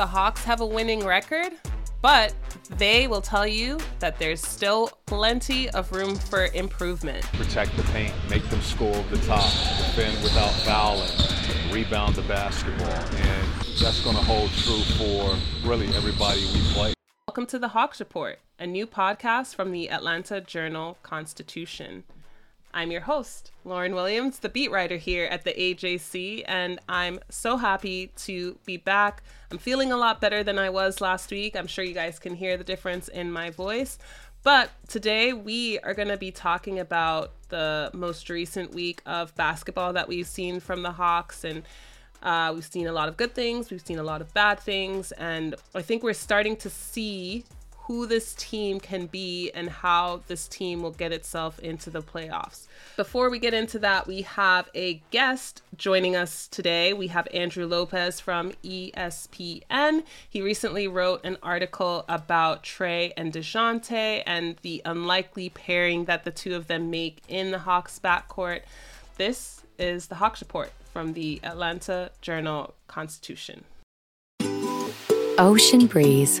the Hawks have a winning record, but they will tell you that there's still plenty of room for improvement. Protect the paint, make them score over the top, defend without fouling, rebound the basketball, and that's going to hold true for really everybody we play. Welcome to the Hawks Report, a new podcast from the Atlanta Journal Constitution. I'm your host, Lauren Williams, the beat writer here at the AJC, and I'm so happy to be back. I'm feeling a lot better than I was last week. I'm sure you guys can hear the difference in my voice. But today we are going to be talking about the most recent week of basketball that we've seen from the Hawks. And uh, we've seen a lot of good things, we've seen a lot of bad things. And I think we're starting to see who this team can be and how this team will get itself into the playoffs. Before we get into that, we have a guest joining us today. We have Andrew Lopez from ESPN. He recently wrote an article about Trae and DeJounte and the unlikely pairing that the two of them make in the Hawks backcourt. This is the Hawks Report from the Atlanta Journal Constitution. Ocean breeze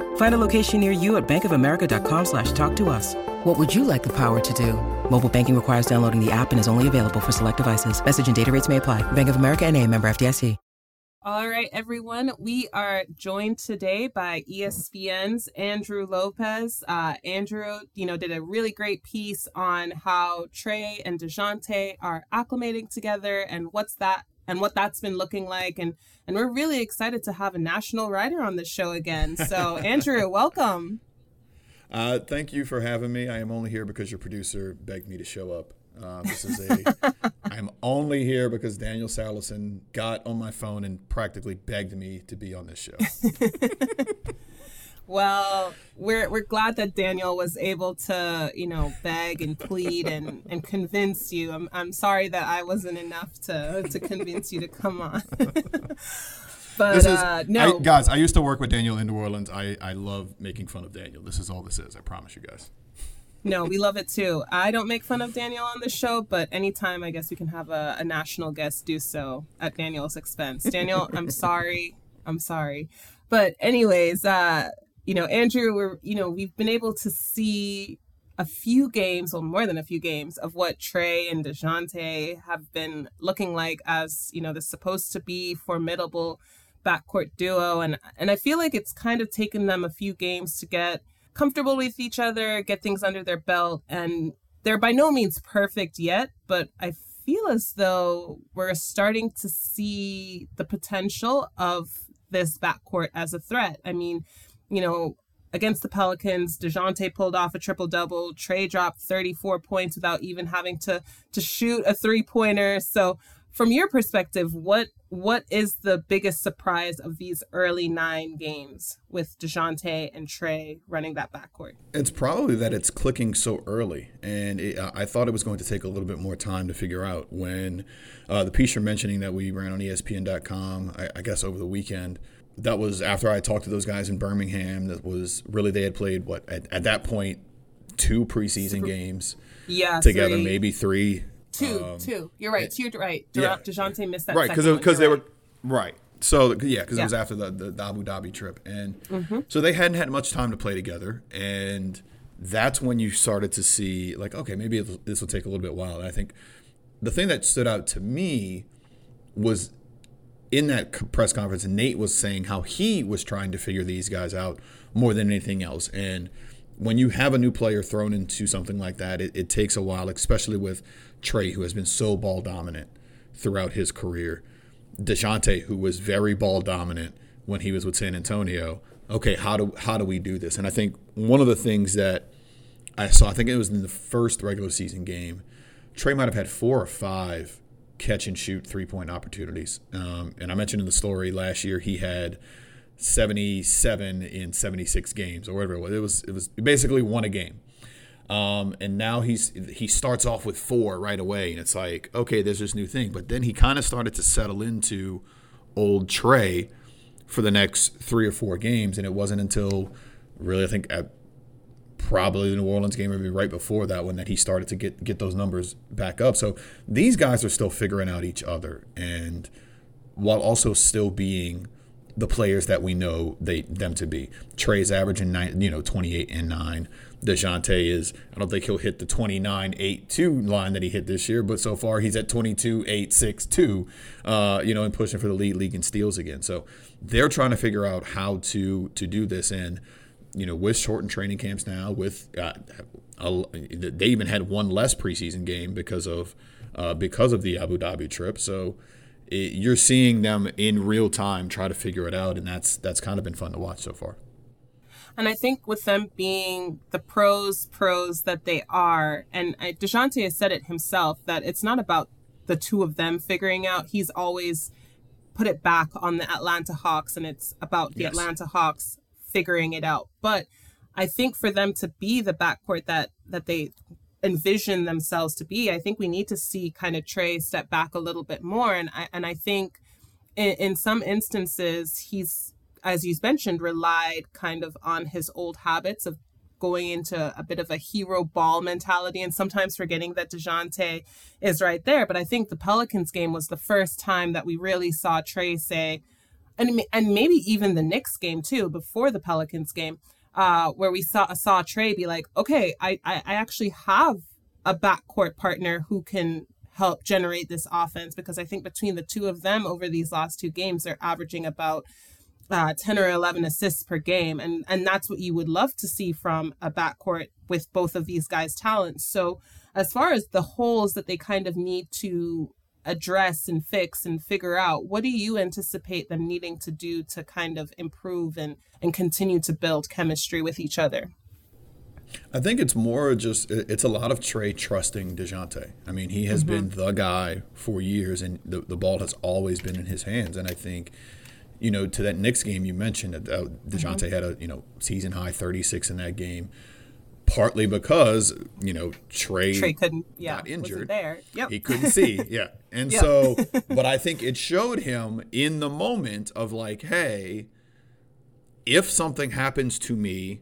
Find a location near you at bankofamerica.com slash talk to us. What would you like the power to do? Mobile banking requires downloading the app and is only available for select devices. Message and data rates may apply. Bank of America and a member FDIC. All right, everyone. We are joined today by ESPN's Andrew Lopez. Uh, Andrew, you know, did a really great piece on how Trae and DeJounte are acclimating together and what's that and what that's been looking like. And and we're really excited to have a national writer on the show again. So, Andrew, welcome. Uh, thank you for having me. I am only here because your producer begged me to show up. Uh, this is a. I'm only here because Daniel Sallerson got on my phone and practically begged me to be on this show. well, we're we're glad that Daniel was able to, you know, beg and plead and, and convince you. I'm I'm sorry that I wasn't enough to to convince you to come on. but is, uh, no, I, guys, I used to work with Daniel in New Orleans. I I love making fun of Daniel. This is all this is. I promise you guys. No, we love it too. I don't make fun of Daniel on the show, but anytime I guess we can have a, a national guest do so at Daniel's expense. Daniel, I'm sorry. I'm sorry. But anyways, uh, you know, Andrew, we're you know, we've been able to see a few games, or more than a few games, of what Trae and DeJounte have been looking like as, you know, the supposed to be formidable backcourt duo. And and I feel like it's kind of taken them a few games to get comfortable with each other, get things under their belt, and they're by no means perfect yet, but I feel as though we're starting to see the potential of this backcourt as a threat. I mean, you know, against the Pelicans, DeJounte pulled off a triple double. Trae dropped 34 points without even having to to shoot a three pointer. So from your perspective, what what is the biggest surprise of these early nine games with Dejounte and Trae running that backcourt? It's probably that it's clicking so early, and it, I thought it was going to take a little bit more time to figure out. When uh, the piece you're mentioning that we ran on ESPN.com, I, I guess over the weekend, that was after I talked to those guys in Birmingham. That was really they had played what at, at that point two preseason games yeah, together, three. maybe three Two, um, two. You're right. You're right. De- yeah. Dejounte missed that. Right, because because they right. were right. So yeah, because yeah. it was after the, the, the Abu Dhabi trip, and mm-hmm. so they hadn't had much time to play together, and that's when you started to see like, okay, maybe this will take a little bit while. And I think the thing that stood out to me was in that press conference, Nate was saying how he was trying to figure these guys out more than anything else, and when you have a new player thrown into something like that, it, it takes a while, especially with Trae, who has been so ball dominant throughout his career, Dejounte, who was very ball dominant when he was with San Antonio. Okay, how do how do we do this? And I think one of the things that I saw, I think it was in the first regular season game, Trae might have had four or five catch and shoot three point opportunities. Um, and I mentioned in the story last year he had 77 in 76 games or whatever it was. It was it was basically one a game. Um, and now he's he starts off with four right away, and it's like okay, there's this new thing. But then he kind of started to settle into old Trae for the next three or four games, and it wasn't until really I think probably the New Orleans game, maybe right before that one, that he started to get get those numbers back up. So these guys are still figuring out each other, and while also still being the players that we know they them to be. Trae's averaging nine, you know, 28 and nine. Dejounte is, I don't think he'll hit the 29 8 2 line that he hit this year, but so far he's at 22 8 6 2, uh, you know, and pushing for the lead league in steals again. So they're trying to figure out how to to do this. And you know, with shortened training camps now, with uh, a, they even had one less preseason game because of uh, because of the Abu Dhabi trip. So it, you're seeing them in real time try to figure it out, and that's that's kind of been fun to watch so far. And I think with them being the pros pros that they are, and Dejounte has said it himself that it's not about the two of them figuring out. He's always put it back on the Atlanta Hawks, and it's about the yes. Atlanta Hawks figuring it out. But I think for them to be the backcourt that that they envision themselves to be, I think we need to see kind of Trae step back a little bit more. And I and I think in, in some instances he's, as you've mentioned, relied kind of on his old habits of going into a bit of a hero ball mentality and sometimes forgetting that DeJounte is right there. But I think the Pelicans game was the first time that we really saw Trae say, and and maybe even the Knicks game too, before the Pelicans game, uh, where we saw saw Trae be like, okay, I, I I actually have a backcourt partner who can help generate this offense because I think between the two of them over these last two games, they're averaging about uh, 10 or 11 assists per game. And, and that's what you would love to see from a backcourt with both of these guys' talents. So, as far as the holes that they kind of need to address and fix and figure out what do you anticipate them needing to do to kind of improve and and continue to build chemistry with each other I think it's more just it's a lot of Trae trusting Dejounte. I mean, he has mm-hmm. been the guy for years, and the, the ball has always been in his hands. And I think, you know, to that Knicks game you mentioned, that uh, Dejounte mm-hmm. had a you know season high 36 in that game partly because you know Trae, Trae couldn't yeah got injured. there. Yep. he couldn't see. Yeah. And yep. so but I think it showed him in the moment of like hey if something happens to me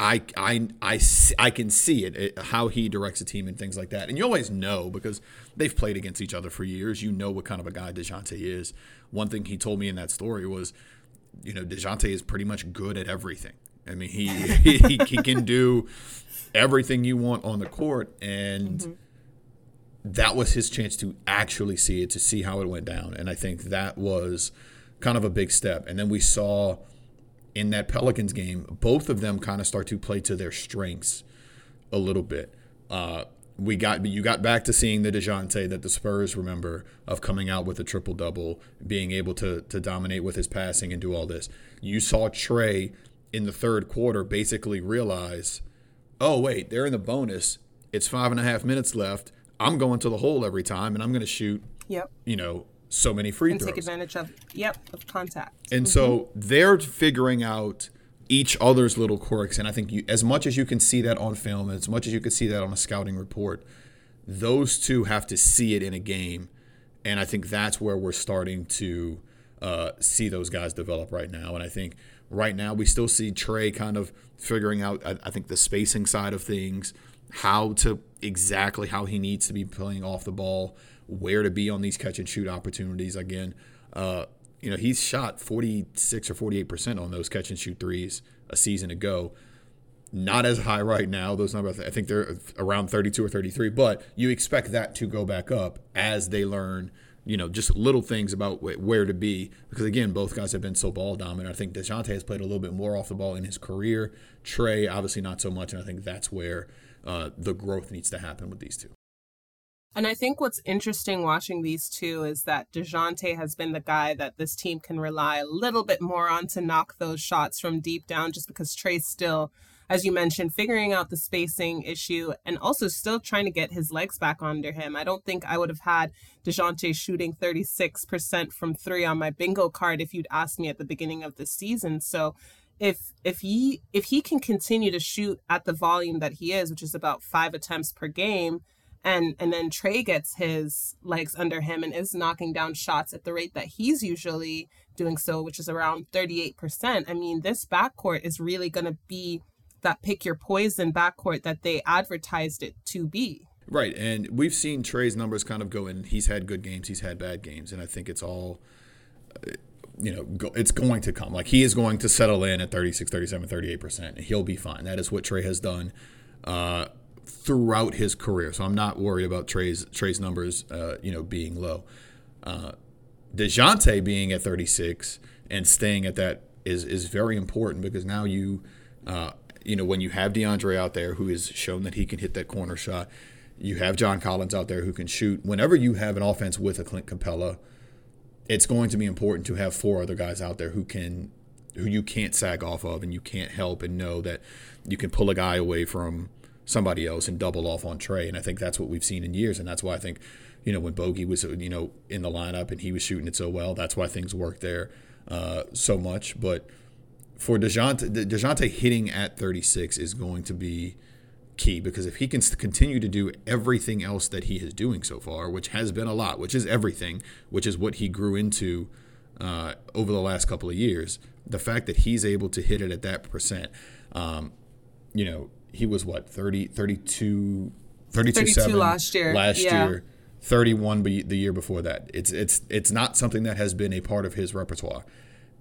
I I I I can see it, it how he directs a team and things like that. And you always know because they've played against each other for years. You know what kind of a guy Dejounte is. One thing he told me in that story was you know Dejounte is pretty much good at everything I mean, he he, he can do everything you want on the court, and mm-hmm. that was his chance to actually see it, to see how it went down. And I think that was kind of a big step. And then we saw in that Pelicans game, both of them kind of start to play to their strengths a little bit. Uh, we got you got back to seeing the Dejounte that the Spurs remember of coming out with a triple double, being able to to dominate with his passing and do all this. You saw Trae in the third quarter basically realize, oh, wait, they're in the bonus. It's five and a half minutes left. I'm going to the hole every time and I'm going to shoot, yep. you know, so many free throws. and throws. take advantage of, yep, of contact. And mm-hmm. so they're figuring out each other's little quirks. And I think you, as much as you can see that on film, as much as you can see that on a scouting report, those two have to see it in a game. And I think that's where we're starting to uh, see those guys develop right now. And I think – right now. We still see Trae kind of figuring out, I, I think, the spacing side of things, how to exactly how he needs to be playing off the ball, where to be on these catch and shoot opportunities. Again, uh, you know, he's shot 46 or 48% on those catch and shoot threes a season ago. Not as high right now. Those numbers, I think they're around 32 or 33, but you expect that to go back up as they learn you know, just little things about where to be. Because again, both guys have been so ball dominant. I think Dejounte has played a little bit more off the ball in his career. Trae, obviously, not so much. And I think that's where uh, the growth needs to happen with these two. And I think what's interesting watching these two is that DeJounte has been the guy that this team can rely a little bit more on to knock those shots from deep down, just because Trae's still, as you mentioned, figuring out the spacing issue and also still trying to get his legs back under him. I don't think I would have had DeJounte shooting 36% from three on my bingo card if you'd asked me at the beginning of the season. So if if he if he can continue to shoot at the volume that he is, which is about five attempts per game, and and then Trae gets his legs under him and is knocking down shots at the rate that he's usually doing so, which is around 38%. I mean, this backcourt is really going to be that pick your poison backcourt that they advertised it to be. Right, and we've seen Trae's numbers kind of go in. He's had good games, he's had bad games, and I think it's all you know, go, it's going to come. Like he is going to settle in at 36, 37, 38%. And he'll be fine. That is what Trae has done. Uh, throughout his career. So I'm not worried about Trey's Trae's numbers, uh, you know, being low. Uh, Dejounte being at 36 and staying at that is is very important because now you, uh, you know, when you have DeAndre out there who has shown that he can hit that corner shot, you have John Collins out there who can shoot. Whenever you have an offense with a Clint Capela, it's going to be important to have four other guys out there who can who you can't sag off of and you can't help and know that you can pull a guy away from somebody else and double off on Trae. And I think that's what we've seen in years. And that's why I think, you know, when Bogey was, you know, in the lineup and he was shooting it so well, that's why things worked there uh, so much. But for DeJounte, DeJounte hitting at 36 is going to be key because if he can continue to do everything else that he is doing so far, which has been a lot, which is everything, which is what he grew into uh, over the last couple of years, the fact that he's able to hit it at that percent, um, you know, he was what 30 32 32, 32 7 last year. last yeah. year 31 the year before that. It's it's it's not something that has been a part of his repertoire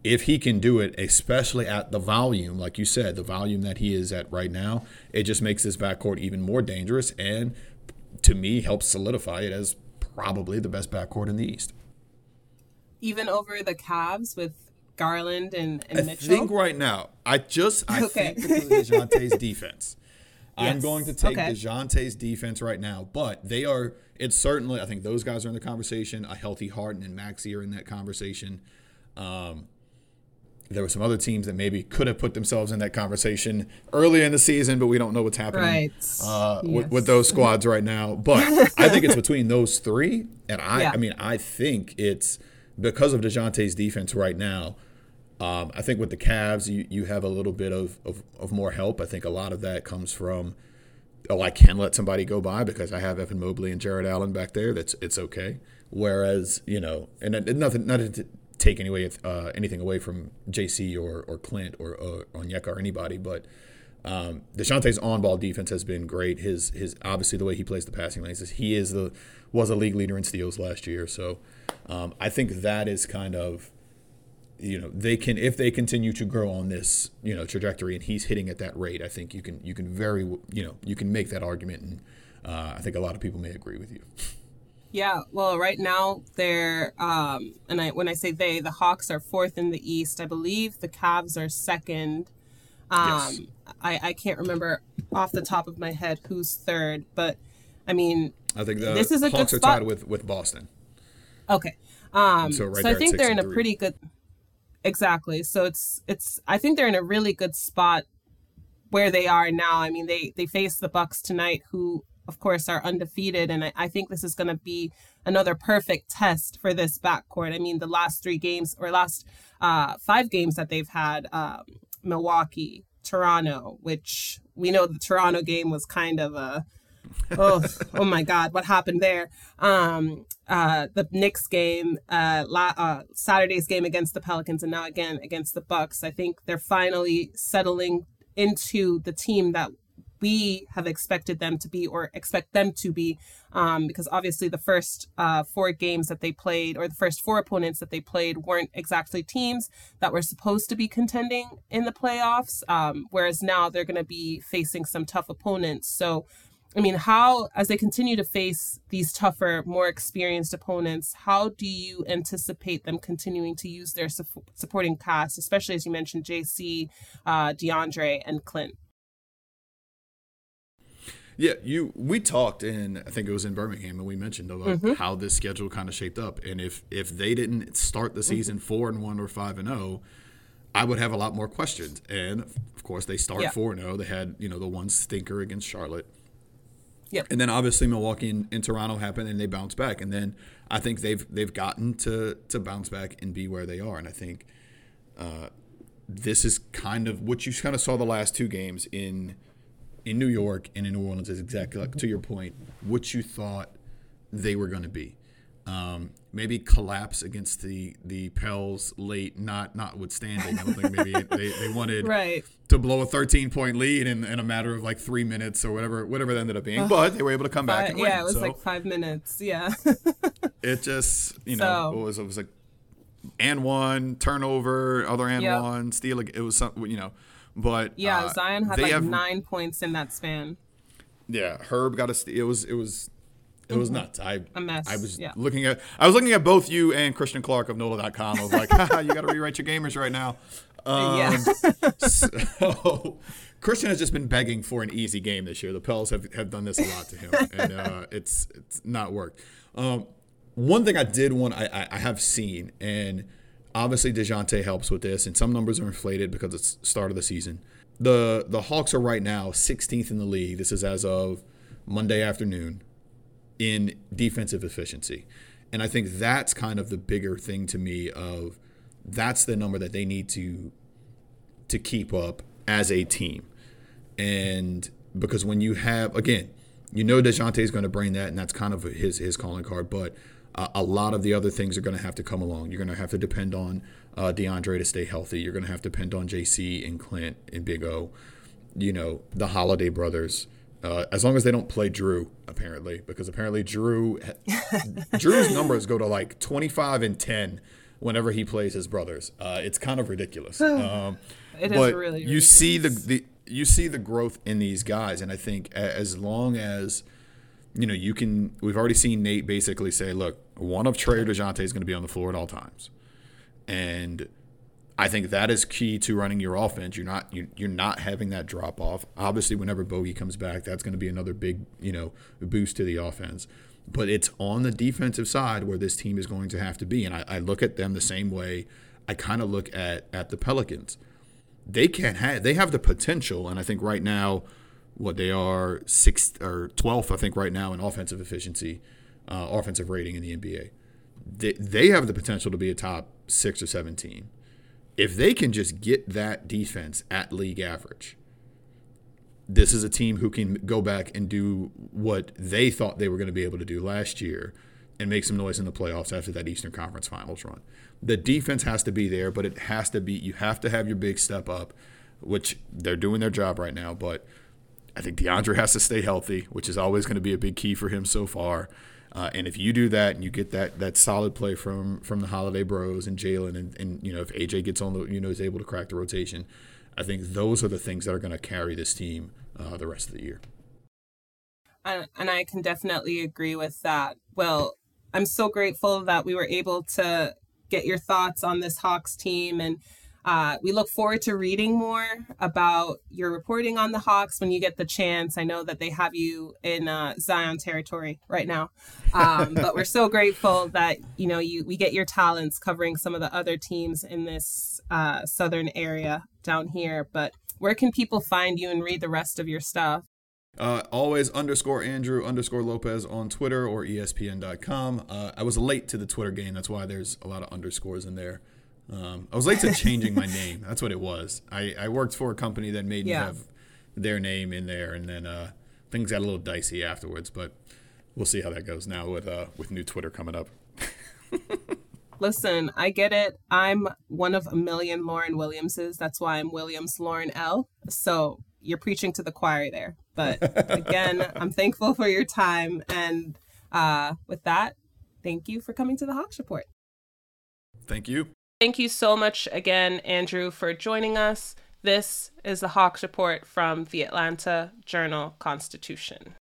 if he can do it especially at the volume like you said the volume that he is at right now it just makes this backcourt even more dangerous and to me helps solidify it as probably the best backcourt in the east even over the Cavs with Garland and, and I Mitchell? think right now, I just I okay. think because of Dejounte's defense. I'm going to take okay. DeJounte's defense right now, but they are. It's certainly. I think those guys are in the conversation. A healthy Harden and Maxey are in that conversation. Um, there were some other teams that maybe could have put themselves in that conversation earlier in the season, but we don't know what's happening right. uh, yes. with, with, those squads right now. But I think it's between those three, and I. Yeah. I mean, I think it's because of Dejounte's defense right now. Um, I think with the Cavs, you, you have a little bit of, of, of, more help. I think a lot of that comes from, oh, I can let somebody go by because I have Evan Mobley and Jarrett Allen back there. That's it's okay. Whereas you know, and it, nothing, nothing to take anyway uh, anything away from JC or or Clint or, or Onyeka or anybody, but um, Dejounte's on-ball defense has been great. His his obviously the way he plays the passing lanes is he is the was a league leader in steals last year. So um, I think that is kind of you know they can if they continue to grow on this you know trajectory and he's hitting at that rate i think you can you can very you know you can make that argument and uh, i think a lot of people may agree with you yeah well right now they're um and i when i say they the hawks are fourth in the east i believe the Cavs are second um yes. i i can't remember off the top of my head who's third but i mean i think the this is a hawks good spot. are tied with with boston okay um so, right so i think they're in a pretty good Exactly. So it's it's I think they're in a really good spot where they are now. I mean, they they face the Bucks tonight, who of course are undefeated, and I, I think this is going to be another perfect test for this backcourt. I mean, the last three games or last uh, five games that they've had, um, Milwaukee, Toronto, which we know the Toronto game was kind of a oh, oh my God, what happened there? Um, uh, the Knicks game, uh, la- uh, Saturday's game against the Pelicans, and now again against the Bucks. I think they're finally settling into the team that we have expected them to be or expect them to be um, because obviously the first uh, four games that they played or the first four opponents that they played weren't exactly teams that were supposed to be contending in the playoffs um, whereas now they're going to be facing some tough opponents so I mean, how, as they continue to face these tougher, more experienced opponents, how do you anticipate them continuing to use their su- supporting cast, especially as you mentioned, JC, uh, DeAndre, and Clint? Yeah, you. We talked, and I think it was in Birmingham, and we mentioned about mm-hmm. how this schedule kind of shaped up. And if if they didn't start the season mm-hmm. four and one or five and zero, oh, I would have a lot more questions. And of course, they start four and zero. Oh. They had you know the one stinker against Charlotte. Yep. And then obviously Milwaukee and, and Toronto happened, and they bounced back. And then I think they've they've gotten to to bounce back and be where they are. And I think uh, this is kind of what you kind of saw the last two games in in New York and in New Orleans is exactly like to your point, what you thought they were going to be. Um, maybe collapse against the the Pels late, not notwithstanding. I don't think maybe they, they wanted right. to blow a 13 point lead in, in a matter of like three minutes or whatever whatever that ended up being. but they were able to come back. and yeah, win. it was so like five minutes. Yeah. it just you know so, it was it was like and one turnover, other and yep. one steal. It was something you know but yeah, uh, Zion had like have, nine points in that span. Yeah, Herb got a. It was it was it was mm-hmm. nuts. I a mess. I was yeah. looking at I was looking at both you and Christian Clark of NOLA.com. I was like, you got to rewrite your gamers right now. Um, yeah. so Christian has just been begging for an easy game this year. The Pels have, have done this a lot to him, and uh, it's it's not worked. Um, one thing I did want I, I have seen and Obviously, Dejounte helps with this, and some numbers are inflated because it's start of the season. The the Hawks are right now 16th in the league. This is as of Monday afternoon in defensive efficiency. And I think that's kind of the bigger thing to me of that's the number that they need to to keep up as a team. And because when you have again, you know Dejounte is going to bring that, and that's kind of his his calling card. But uh, a lot of the other things are going to have to come along. You're going to have to depend on uh, DeAndre to stay healthy. You're going to have to depend on JC and Clint and Big O. You know, the Holiday brothers. Uh, as long as they don't play Jrue, apparently, because apparently Jrue, Jrue's numbers go to like 25 and 10 whenever he plays his brothers. Uh, it's kind of ridiculous. Um, it but really you see the, the you see the growth in these guys, and I think as long as you know, you can. We've already seen Nate basically say, "Look, one of Trae or Dejounte is going to be on the floor at all times," and I think that is key to running your offense. You're not you, you're not having that drop off. Obviously, whenever Bogey comes back, that's going to be another big you know boost to the offense. But it's on the defensive side where this team is going to have to be, and I, I look at them the same way I kind of look at at the Pelicans. They can't have they have the potential, and I think right now what they are sixth or twelfth, I think, right now in offensive efficiency, uh, offensive rating in the NBA. They, they have the potential to be a top six or seventeen. If they can just get that defense at league average, this is a team who can go back and do what they thought they were going to be able to do last year and make some noise in the playoffs after that Eastern Conference Finals run. The defense has to be there, but it has to be you have to have your big step up, which they're doing their job right now, but I think DeAndre has to stay healthy, which is always going to be a big key for him so far. Uh, and if you do that and you get that that solid play from from the Holiday Bros and Jalen, and, and you know if AJ gets on the you know is able to crack the rotation, I think those are the things that are going to carry this team uh, the rest of the year. And, and I can definitely agree with that. Well, I'm so grateful that we were able to get your thoughts on this Hawks team and uh, we look forward to reading more about your reporting on the Hawks when you get the chance. I know that they have you in uh, Zion territory right now, um, but we're so grateful that you know you we get your talents covering some of the other teams in this uh, southern area down here. But where can people find you and read the rest of your stuff? Uh, always underscore Andrew underscore Lopez on Twitter or ESPN.com. Uh, I was late to the Twitter game. That's why there's a lot of underscores in there. Um, I was late to changing my name. That's what it was. I, I worked for a company that made yeah. me have their name in there, and then uh, things got a little dicey afterwards. But we'll see how that goes now with uh, with new Twitter coming up. Listen, I get it. I'm one of a million Lauren Williamses. That's why I'm Williams Lauren L. So you're preaching to the choir there. But again, I'm thankful for your time. And uh, with that, thank you for coming to the Hawks Report. Thank you. Thank you so much again, Andrew, for joining us. This is the Hawks Report from the Atlanta Journal Constitution.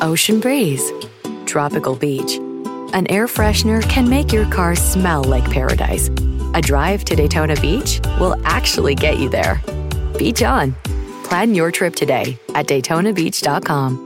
Ocean breeze, tropical beach. An air freshener can make your car smell like paradise. A drive to Daytona Beach will actually get you there. Beach on. Plan your trip today at DaytonaBeach.com.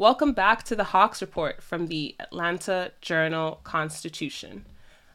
Welcome back to the Hawks Report from the Atlanta Journal Constitution.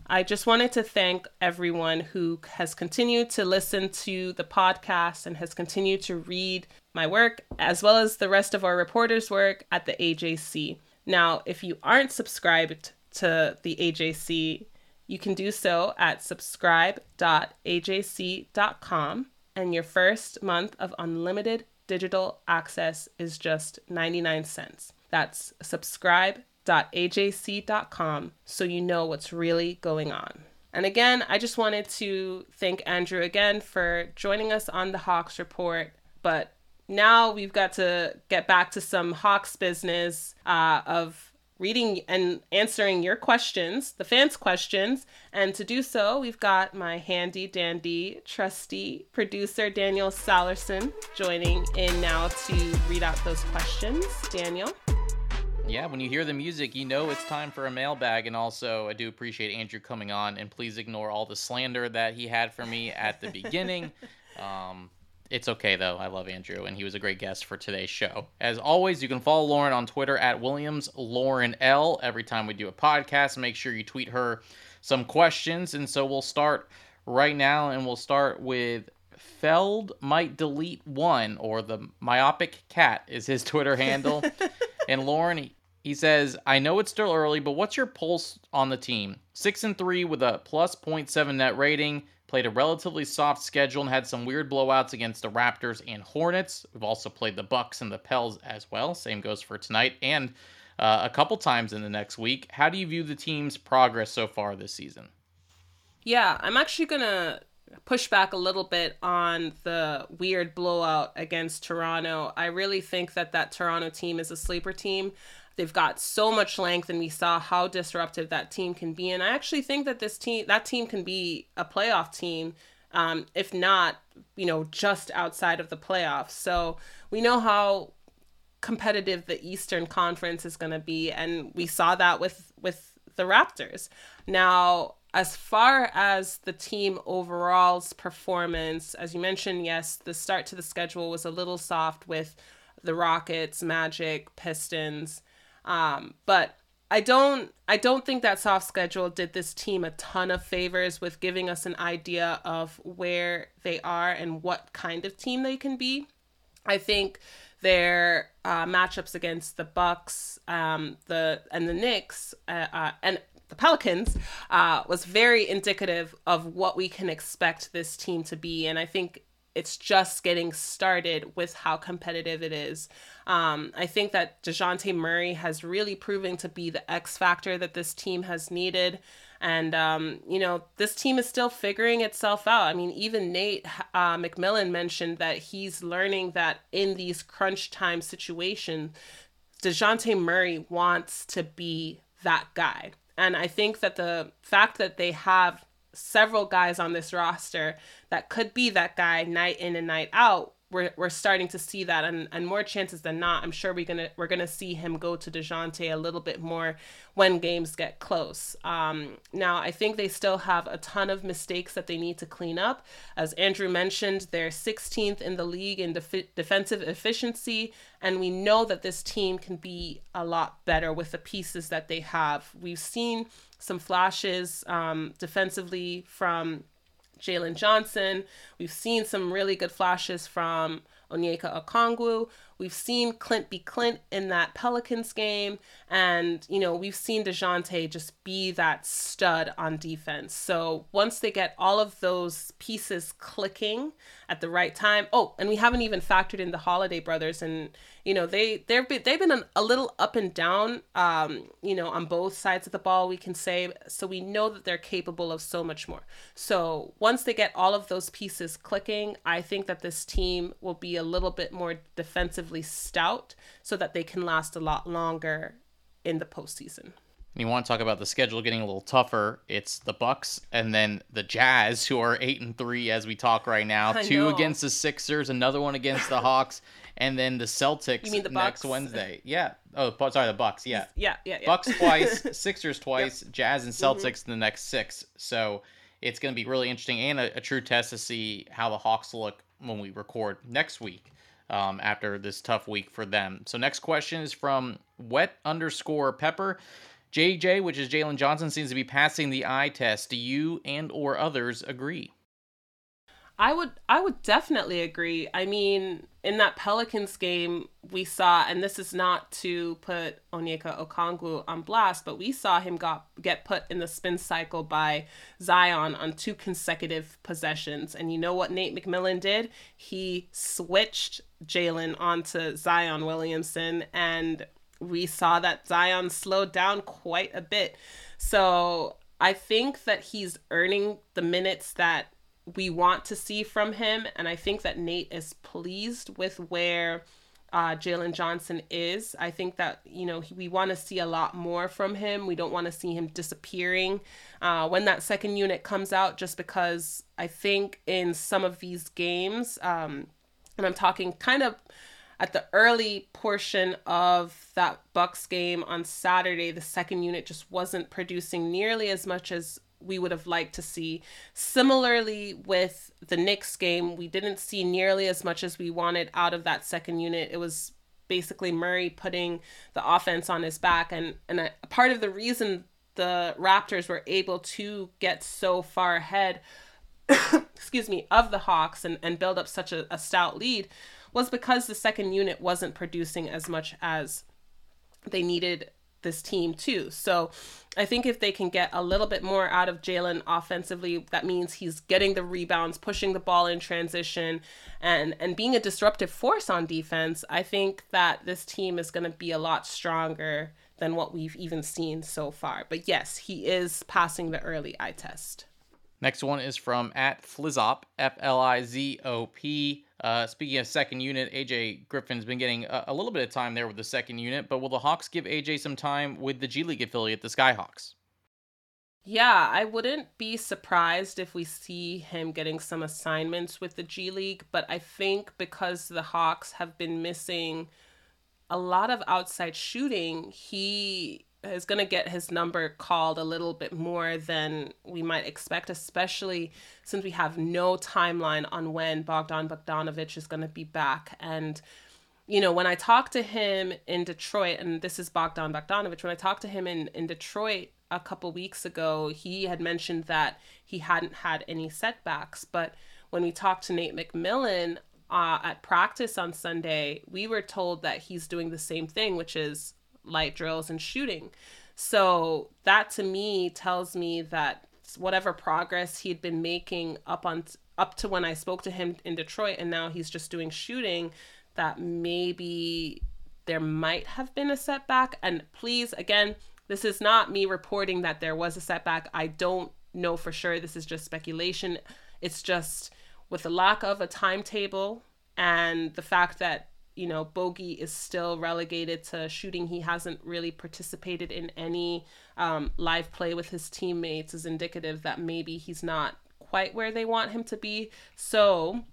I just wanted to thank everyone who has continued to listen to the podcast and has continued to read my work, as well as the rest of our reporters' work at the AJC. Now, if you aren't subscribed to the AJC, you can do so at subscribe.ajc.com, and your first month of unlimited digital access is just 99 cents. That's subscribe.ajc.com so you know what's really going on. And again, I just wanted to thank Andrew again for joining us on the Hawks Report. But now we've got to get back to some Hawks business uh, of reading and answering your questions, the fans' questions. And to do so, we've got my handy dandy trusty producer, Daniel Salerson, joining in now to read out those questions. Daniel? Yeah, when you hear the music, you know it's time for a mailbag. And also, I do appreciate Andrew coming on. And please ignore all the slander that he had for me at the beginning. Um, it's okay though. I love Andrew, and he was a great guest for today's show. As always, you can follow Lauren on Twitter at Williams Lauren L. Every time we do a podcast, make sure you tweet her some questions. And so we'll start right now, and we'll start with Feld might delete one, or the myopic cat is his Twitter handle. and Lauren, he, says, I know it's still early, but what's your pulse on the team? Six and three with a plus 0.7 net rating played a relatively soft schedule and had some weird blowouts against the Raptors and Hornets. We've also played the Bucks and the Pels as well. Same goes for tonight and uh, a couple times in the next week. How do you view the team's progress so far this season? Yeah, I'm actually gonna push back a little bit on the weird blowout against Toronto. I really think that that Toronto team is a sleeper team. They've got so much length, and we saw how disruptive that team can be. And I actually think that this team, that team, can be a playoff team, um, if not, you know, just outside of the playoffs. So we know how competitive the Eastern Conference is going to be, and we saw that with with the Raptors. Now, as far as the team overall's performance, as you mentioned, yes, the start to the schedule was a little soft with the Rockets, Magic, Pistons. Um, but I don't I don't think that soft schedule did this team a ton of favors with giving us an idea of where they are and what kind of team they can be. I think their uh, matchups against the Bucks, um, the and the Knicks, uh, uh, and the Pelicans uh, was very indicative of what we can expect this team to be. And I think it's just getting started with how competitive it is. Um, I think that DeJounte Murray has really proven to be the X factor that this team has needed. And, um, you know, this team is still figuring itself out. I mean, even Nate uh, McMillan mentioned that he's learning that in these crunch time situations, DeJounte Murray wants to be that guy. And I think that the fact that they have several guys on this roster that could be that guy night in and night out we're, we're starting to see that and, and more chances than not i'm sure we're gonna we're gonna see him go to DeJounte a little bit more when games get close. Um, now i think they still have a ton of mistakes that they need to clean up. As andrew mentioned they're 16th in the league in def- defensive efficiency and we know that this team can be a lot better with the pieces that they have. We've seen some flashes um, defensively from Jalen Johnson. We've seen some really good flashes from Onyeka Okongwu. We've seen Clint be Clint in that Pelicans game. And, you know, we've seen DeJounte just be that stud on defense. So once they get all of those pieces clicking at the right time. Oh, and we haven't even factored in the Holiday brothers. And, you know, they, they've been, they've been an, a little up and down, um, you know, on both sides of the ball, we can say. So we know that they're capable of so much more. So once they get all of those pieces clicking, I think that this team will be a little bit more defensively stout so that they can last a lot longer in the postseason. And you want to talk about the schedule getting a little tougher? It's the Bucks and then the Jazz, who are eight and three as we talk right now. I Two know. against the Sixers, another one against the Hawks, and then the Celtics You mean the next Wednesday. Yeah. Oh, sorry, the Bucks. Yeah. Yeah, yeah, yeah. Bucks twice, Sixers twice, Jazz and Mm-hmm. Celtics in the next six. So it's going to be really interesting and a, a true test to see how the Hawks look when we record next week um, after this tough week for them. So next question is from wet underscore pepper. JJ, which is Jalen Johnson, seems to be passing the eye test. Do you and or others agree? I would I would definitely agree. I mean, in that Pelicans game, we saw, and this is not to put Onyeka Okongwu on blast, but we saw him got get put in the spin cycle by Zion on two consecutive possessions. And you know what Nate McMillan did? He switched Jalen onto Zion Williamson, and we saw that Zion slowed down quite a bit. So I think that he's earning the minutes that we want to see from him. And I think that Nate is pleased with where uh, Jalen Johnson is. I think that, you know, we want to see a lot more from him. We don't want to see him disappearing uh, when that second unit comes out, just because I think in some of these games, um, and I'm talking kind of at the early portion of that Bucks game on Saturday, the second unit just wasn't producing nearly as much as we would have liked to see. Similarly, with the Knicks game, we didn't see nearly as much as we wanted out of that second unit. It was basically Murray putting the offense on his back, and and a, part of the reason the Raptors were able to get so far ahead excuse me, of the Hawks and, and build up such a, a stout lead was because the second unit wasn't producing as much as they needed this team too. So I think if they can get a little bit more out of Jalen offensively, that means he's getting the rebounds, pushing the ball in transition, and and being a disruptive force on defense. I think that this team is going to be a lot stronger than what we've even seen so far. But yes, he is passing the early eye test. Next one is from at Flizop, F L I Z O P. Uh, speaking of second unit, AJ Griffin's been getting a, a little bit of time there with the second unit, but will the Hawks give AJ some time with the G League affiliate, the Skyhawks? Yeah, I wouldn't be surprised if we see him getting some assignments with the G League, but I think because the Hawks have been missing a lot of outside shooting, he is going to get his number called a little bit more than we might expect, especially since we have no timeline on when Bogdan Bogdanovic is going to be back. And, you know, when I talked to him in Detroit, and this is Bogdan Bogdanovic, when I talked to him in, in Detroit a couple weeks ago, he had mentioned that he hadn't had any setbacks. But when we talked to Nate McMillan uh, at practice on Sunday, we were told that he's doing the same thing, which is light drills and shooting. So that to me tells me that whatever progress he'd been making up on up to when I spoke to him in Detroit and now he's just doing shooting that maybe there might have been a setback and please again this is not me reporting that there was a setback. I don't know for sure. This is just speculation. It's just with the lack of a timetable and the fact that you know, Bogey is still relegated to shooting. He hasn't really participated in any um, live play with his teammates, is indicative that maybe he's not quite where they want him to be. So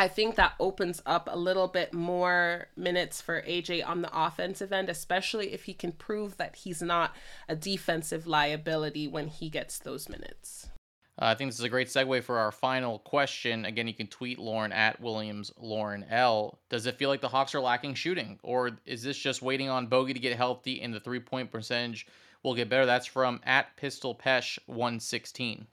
I think that opens up a little bit more minutes for AJ on the offensive end, especially if he can prove that he's not a defensive liability when he gets those minutes. Uh, I think this is a great segue for our final question. Again, you can tweet Lauren at Williams Lauren L. Does it feel like the Hawks are lacking shooting, or is this just waiting on Bogey to get healthy and the three point percentage will get better? That's from at Pistol Pesh one sixteen.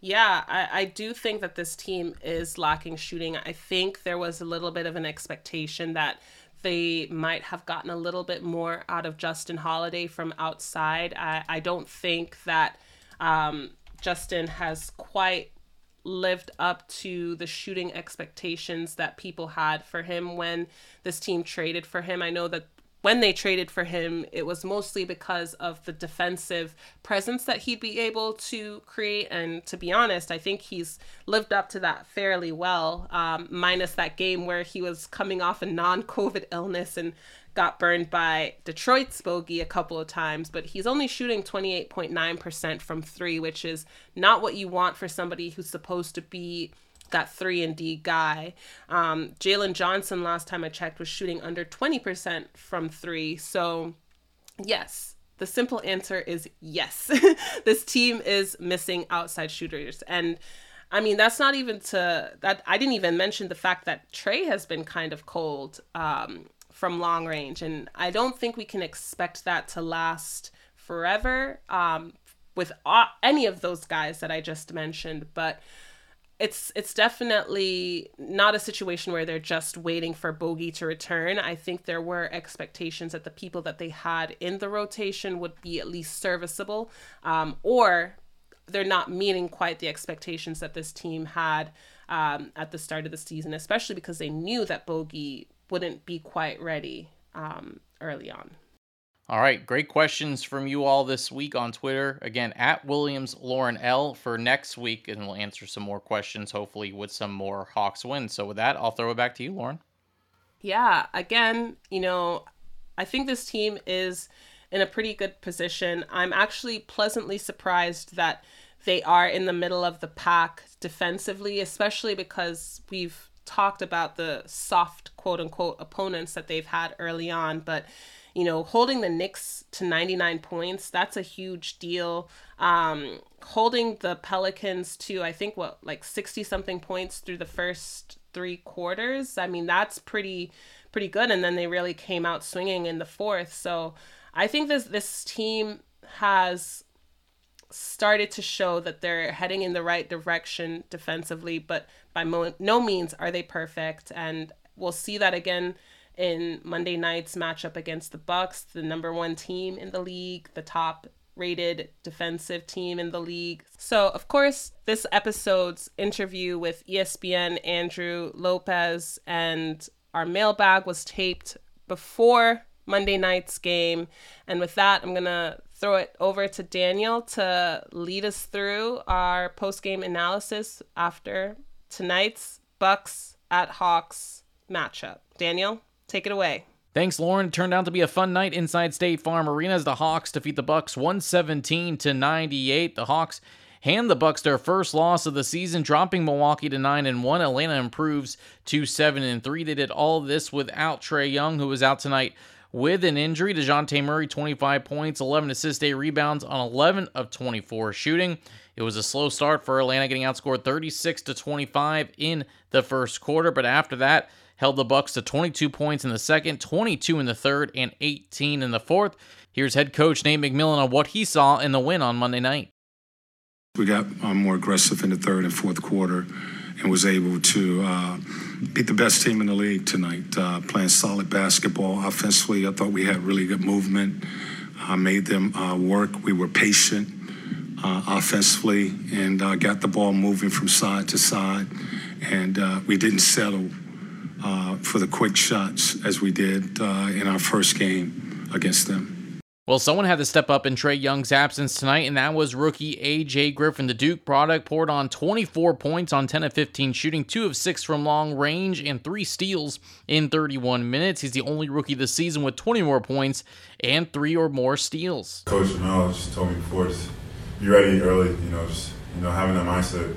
Yeah, I, I do think that this team is lacking shooting. I think there was a little bit of an expectation that they might have gotten a little bit more out of Justin Holiday from outside. I, I don't think that um, Justin has quite lived up to the shooting expectations that people had for him when this team traded for him. I know that when they traded for him, it was mostly because of the defensive presence that he'd be able to create. And to be honest, I think he's lived up to that fairly well, um, minus that game where he was coming off a non COVID illness and got burned by Detroit's bogey a couple of times, but he's only shooting 28.9% from three, which is not what you want for somebody who's supposed to be that three and D guy. Um, Jalen Johnson, last time I checked, was shooting under 20% from three. So, yes, the simple answer is yes. this team is missing outside shooters. And I mean, that's not even to that. I didn't even mention the fact that Trae has been kind of cold um, from long range. And I don't think we can expect that to last forever um, with any of those guys that I just mentioned. But it's it's definitely not a situation where they're just waiting for Bogey to return. I think there were expectations that the people that they had in the rotation would be at least serviceable, um, or they're not meeting quite the expectations that this team had um, at the start of the season, especially because they knew that Bogey wouldn't be quite ready um, early on. All right, great questions from you all this week on Twitter. Again, at Williams Lauren L for next week, and we'll answer some more questions, hopefully with some more Hawks wins. So with that, I'll throw it back to you, Lauren. Yeah, again, you know, I think this team is in a pretty good position. I'm actually pleasantly surprised that they are in the middle of the pack defensively, especially because we've talked about the soft quote unquote opponents that they've had early on, but you know, holding the Knicks to 99 points, that's a huge deal. Um, holding the Pelicans to, I think, what, like 60 something points through the first three quarters. I mean, that's pretty, pretty good. And then they really came out swinging in the fourth. So I think this, this team has started to show that they're heading in the right direction defensively, but by mo- no means are they perfect. And we'll see that again in Monday night's matchup against the Bucks, the number one team in the league, the top rated defensive team in the league. So, of course, this episode's interview with ESPN Andrew Lopez and our mailbag was taped before Monday night's game. And with that, I'm going to throw it over to Daniel to lead us through our post-game analysis after tonight's Bucks at Hawks matchup. Daniel? Take it away. Thanks, Lauren. It turned out to be a fun night inside State Farm Arena as the Hawks defeat the Bucks 117 to 98. The Hawks hand the Bucks their first loss of the season, dropping Milwaukee to 9 and 1. Atlanta improves to 7 and 3. They did all this without Trae Young, who was out tonight with an injury. Dejounte Murray, 25 points, 11 assists, 8 rebounds on 11 of 24 shooting. It was a slow start for Atlanta, getting outscored 36 to 25 in the first quarter, but after that, held the Bucks to 22 points in the second, 22 in the third, and 18 in the fourth. Here's head coach Nate McMillan on what he saw in the win on Monday night. We got uh, more aggressive in the third and fourth quarter and was able to uh, beat the best team in the league tonight, uh, playing solid basketball. Offensively, I thought we had really good movement. I made them uh, work. We were patient uh, offensively and uh, got the ball moving from side to side. And we didn't settle for the quick shots as we did in our first game against them. Well, someone had to step up in Trae Young's absence tonight, and that was rookie A.J. Griffin. The Duke product poured on 24 points on 10 of 15 shooting, 2 of 6 from long range, and 3 steals in 31 minutes. He's the only rookie this season with 20 more points and 3 or more steals. Coach Mel just told me before, just be ready early, you know, just, you know, having that mindset,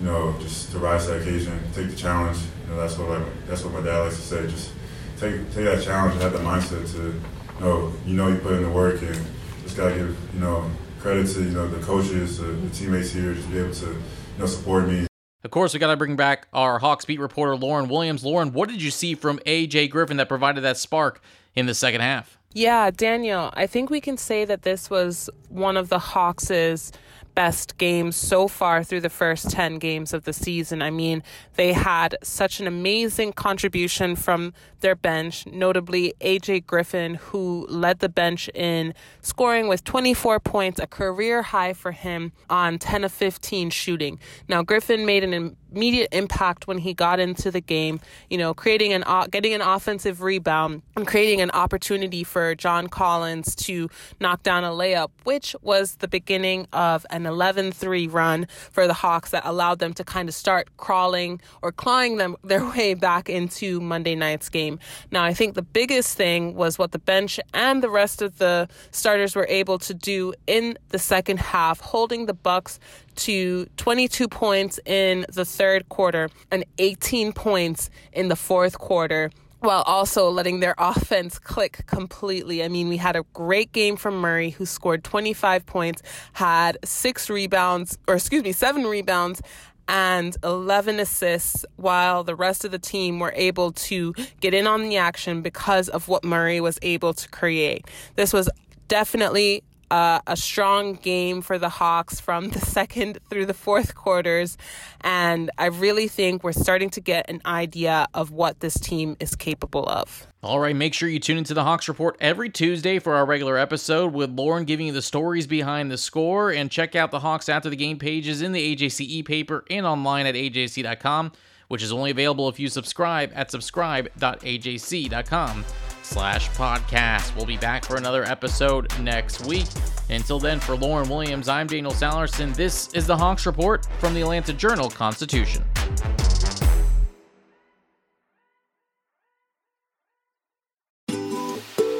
you know, just to rise to the occasion, take the challenge, you know, that's what like, that's what my dad likes to say. Just take take that challenge and have the mindset to, you know, you know you put in the work and just gotta give you know credit to you know the coaches, the, the teammates here, to be able to you know support me. Of course, we got to bring back our Hawks beat reporter Lauren Williams. Lauren, what did you see from AJ Griffin that provided that spark in the second half? Yeah, Daniel, I think we can say that this was one of the Hawks' best games so far through the first 10 games of the season. I mean, they had such an amazing contribution from their bench, notably AJ Griffin, who led the bench in scoring with 24 points, a career high for him on 10 of 15 shooting. Now, Griffin made an immediate impact when he got into the game, you know, creating an getting an offensive rebound and creating an opportunity for John Collins to knock down a layup, which was the beginning of an 11-3 run for the Hawks that allowed them to kind of start crawling or clawing them their way back into Monday night's game. Now, I think the biggest thing was what the bench and the rest of the starters were able to do in the second half, holding the Bucks to 22 points in the third quarter and 18 points in the fourth quarter while also letting their offense click completely. I mean, we had a great game from Murray, who scored 25 points, had six rebounds, or excuse me, seven rebounds. And 11 assists, while the rest of the team were able to get in on the action because of what Murray was able to create. This was definitely uh, a strong game for the Hawks from the second through the fourth quarters. And I really think we're starting to get an idea of what this team is capable of. All right, make sure you tune into the Hawks Report every Tuesday for our regular episode with Lauren giving you the stories behind the score. And check out the Hawks after the game pages in the AJC ePaper and online at ajc.com, which is only available if you subscribe at subscribe.ajc.com slash podcast. We'll be back for another episode next week. Until then, for Lauren Williams, I'm Daniel Sallerson. This is the Hawks Report from the Atlanta Journal Constitution.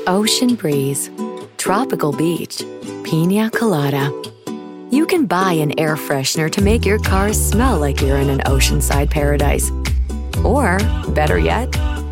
Ocean breeze, tropical beach, pina colada. You can buy an air freshener to make your car smell like you're in an oceanside paradise. Or, better yet,